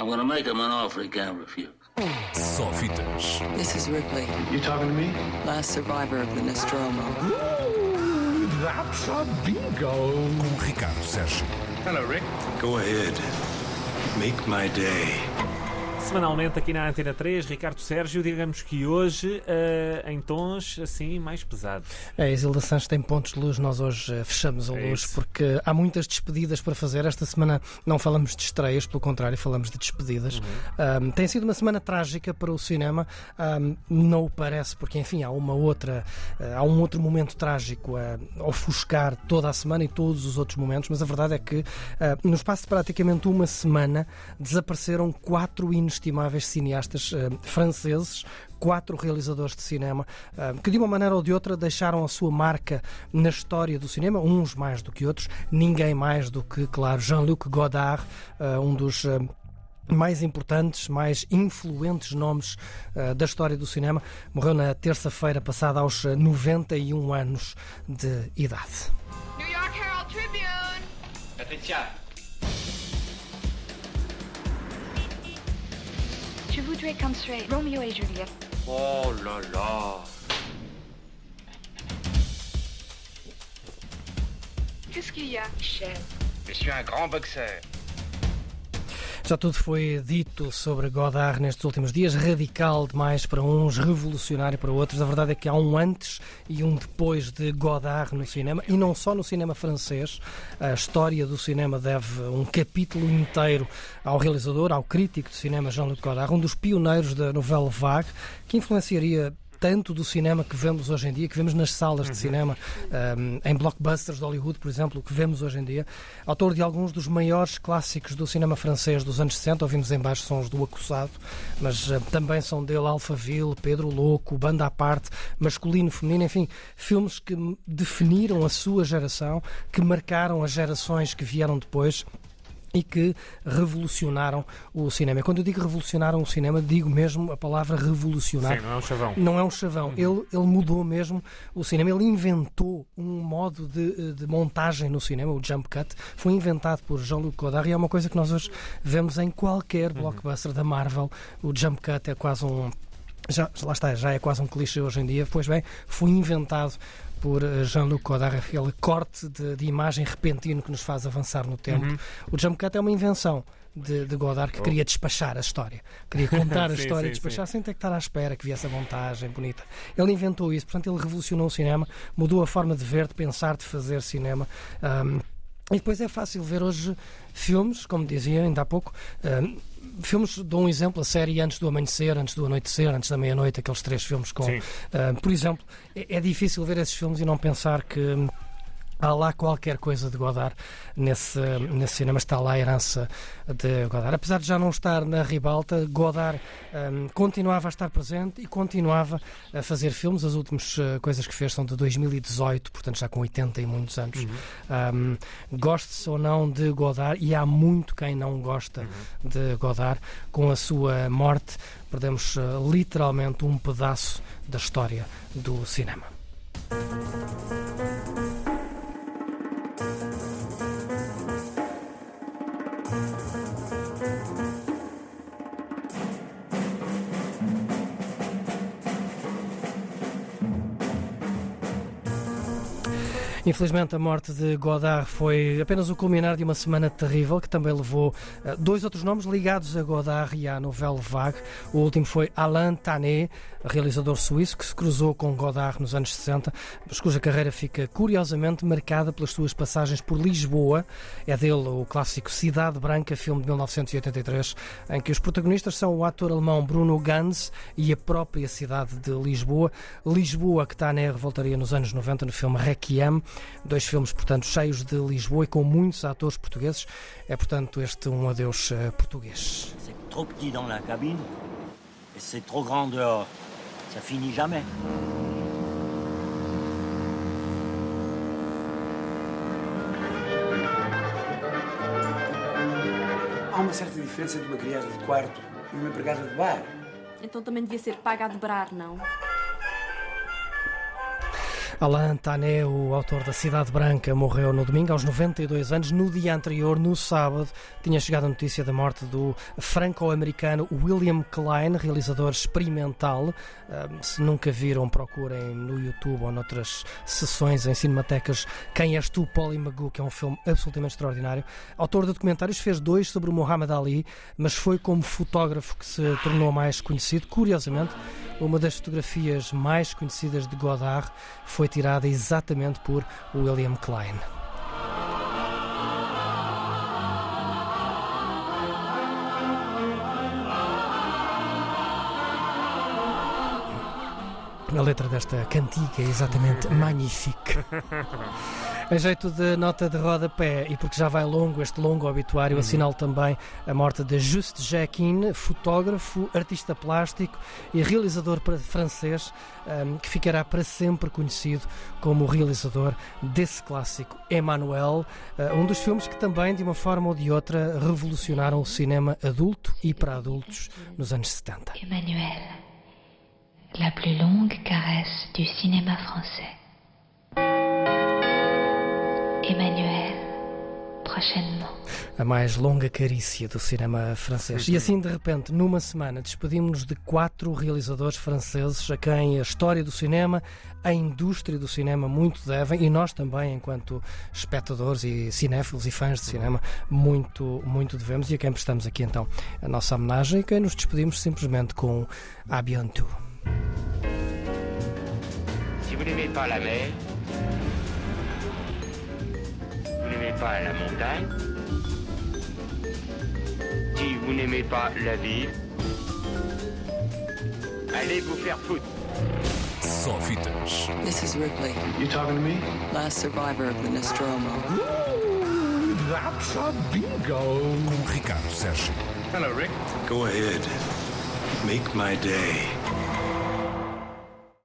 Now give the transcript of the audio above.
I'm gonna make him an offer he can't refuse. Só fitas. This is Ripley, You talking to me? last survivor of the Nostromo. Ooh, that's a bingo. Com Ricardo Sérgio. Hello, Rick. Go ahead. Make my day. Semanalmente aqui na Antena 3, Ricardo Sérgio, digamos que hoje eh, em tons assim mais pesados. É, Isilda Santos tem pontos de luz, nós hoje eh, fechamos a É luz porque há muitas despedidas para fazer. Esta semana não falamos de estreias, pelo contrário, falamos de despedidas. Uhum. Um, tem sido uma semana trágica para o cinema, um, não o parece, porque enfim, há uma outra, eh, há um outro momento trágico a ofuscar toda a semana e todos os outros momentos, mas a verdade é que no espaço de praticamente uma semana desapareceram quatro inestimáveis cineastas eh, franceses quatro realizadores de cinema ah, que de uma maneira ou de outra deixaram a sua marca na história do cinema, uns mais do que outros, ninguém mais do que, claro, Jean-Luc Godard, ah, um dos mais importantes, mais influentes nomes ah, da história do cinema, morreu na terça-feira passada aos ah, 91 anos de idade. New York Herald Tribune. Patricia. Je voudrais qu'on soit Romeo et Juliette. Oh là là. Qu'est-ce qu'il y a, Michel? Je suis un grand boxeur. Já tudo foi dito sobre Godard nestes últimos dias, radical demais para uns, revolucionário para outros. A verdade é que há um antes e um depois de Godard no cinema, e não só no cinema francês. A história do cinema deve um capítulo inteiro ao realizador, ao crítico de cinema Jean-Luc Godard, um dos pioneiros da novela vague, que influenciaria tanto do cinema que vemos hoje em dia, que vemos nas salas de cinema, um, em blockbusters de Hollywood, por exemplo, que vemos hoje em dia. Autor de alguns dos maiores clássicos do cinema francês dos anos 60, ouvimos em baixo sons do Acusado, mas uh, também são dele Alphaville, Pedro Louco, Banda à Parte, Masculino, Feminino, enfim, filmes que definiram a sua geração, que marcaram as gerações que vieram depois e que revolucionaram o cinema. Quando eu digo revolucionaram o cinema, digo mesmo a palavra revolucionar. Sim, não é um chavão. Não é um chavão. Ele, ele mudou mesmo o cinema. Ele inventou um modo de, de montagem no cinema, o jump cut. Foi inventado por Jean-Luc Godard e é uma coisa que nós hoje vemos em qualquer blockbuster da Marvel. O jump cut é quase um. Já, lá está, já é quase um clichê hoje em dia. Pois bem, foi inventado por eh, Jean-Luc Godard, aquele corte de, de imagem repentino que nos faz avançar no tempo. Uhum. O jump cut é uma invenção de, de Godard que queria despachar a história. Queria contar a Oh. Sim, história sim, e despachar sem ter que estar à espera que viesse a montagem bonita. Ele inventou isso, portanto, ele revolucionou o cinema, mudou a forma de ver, de pensar, de fazer cinema. Ahm, e depois é fácil ver hoje filmes, como dizia ainda há pouco. ahm, Filmes, dou um exemplo, a série Antes do Amanhecer, Antes do Anoitecer, Antes da Meia-Noite, aqueles três filmes com. Ah, por exemplo, é, é difícil ver esses filmes e não pensar que há lá qualquer coisa de Godard nesse, nesse cinema, está lá a herança de Godard. Apesar de já não estar na ribalta, Godard hum, continuava a estar presente e continuava a fazer filmes. As últimas eh, coisas que fez são de 2018, portanto já com 80 e muitos anos. Hum, Goste-se ou não de Godard, e há muito quem não gosta de Godard, com a sua morte, perdemos eh, literalmente um pedaço da história do cinema. Infelizmente, a morte de Godard foi apenas o culminar de uma semana terrível que também levou eh, dois outros nomes ligados a Godard e à novela Vague. O último foi Alain Tanet, realizador suíço que se cruzou com Godard nos anos 60, mas cuja carreira fica curiosamente marcada pelas suas passagens por Lisboa. É dele o clássico Cidade Branca, filme de 1983, em que os protagonistas são o ator alemão Bruno Ganz e a própria cidade de Lisboa. Lisboa que Tanet voltaria nos anos 90 no filme Requiem. Dois filmes, portanto, cheios de Lisboa e com muitos atores portugueses. É, portanto, este um adeus eh, português. C'est trop petit dans la cabine et c'est trop grand dehors. Ça finit jamais. Há uma certa diferença entre uma criada de quarto e uma empregada de bar. Então também devia ser paga a dobrar, não? Alain Tané, o autor da Cidade Branca, morreu no domingo aos 92 anos. No dia anterior, no sábado, tinha chegado a notícia da morte do franco-americano William Klein, realizador experimental. Se nunca viram, procurem no YouTube ou noutras sessões em cinematecas Quem és tu, Polly Magoo, que é um filme absolutamente extraordinário. Autor de documentários, fez dois sobre o Muhammad Ali, mas foi como fotógrafo que se tornou mais conhecido. Curiosamente, uma das fotografias mais conhecidas de Godard foi tirada exatamente por William Klein. A letra desta cantiga é exatamente magnífique. Em jeito de nota de rodapé, e porque já vai longo este longo obituário, Uhum. assinalo também a morte de Juste Jacquin, fotógrafo, artista plástico e realizador francês, um, que ficará para sempre conhecido como o realizador desse clássico Emmanuel, uh, um dos filmes que também, de uma forma ou de outra, revolucionaram o cinema adulto e para adultos nos anos 70. Emmanuel, la plus longue caresse du cinéma français. Emmanuel, prochainement. a mais longa carícia do cinema francês. E assim, de repente, numa semana, despedimos-nos de quatro realizadores franceses a quem a história do cinema, a indústria do cinema muito devem, e nós também, enquanto espectadores e cinéfilos e fãs de cinema, muito, muito devemos, e a quem prestamos aqui então a nossa homenagem, e quem nos despedimos simplesmente com A bientôt. Si vous n'aimez pas la mer, vous n'aimez pas la montagne, si vous n'aimez pas la ville, allez vous faire foutre. Só fitas. This is Ripley, You talking to me? last survivor of the Nostromo. Ooh, that's a bingo. Com Ricardo Sérgio. Hello, Rick. Go ahead. Make my day.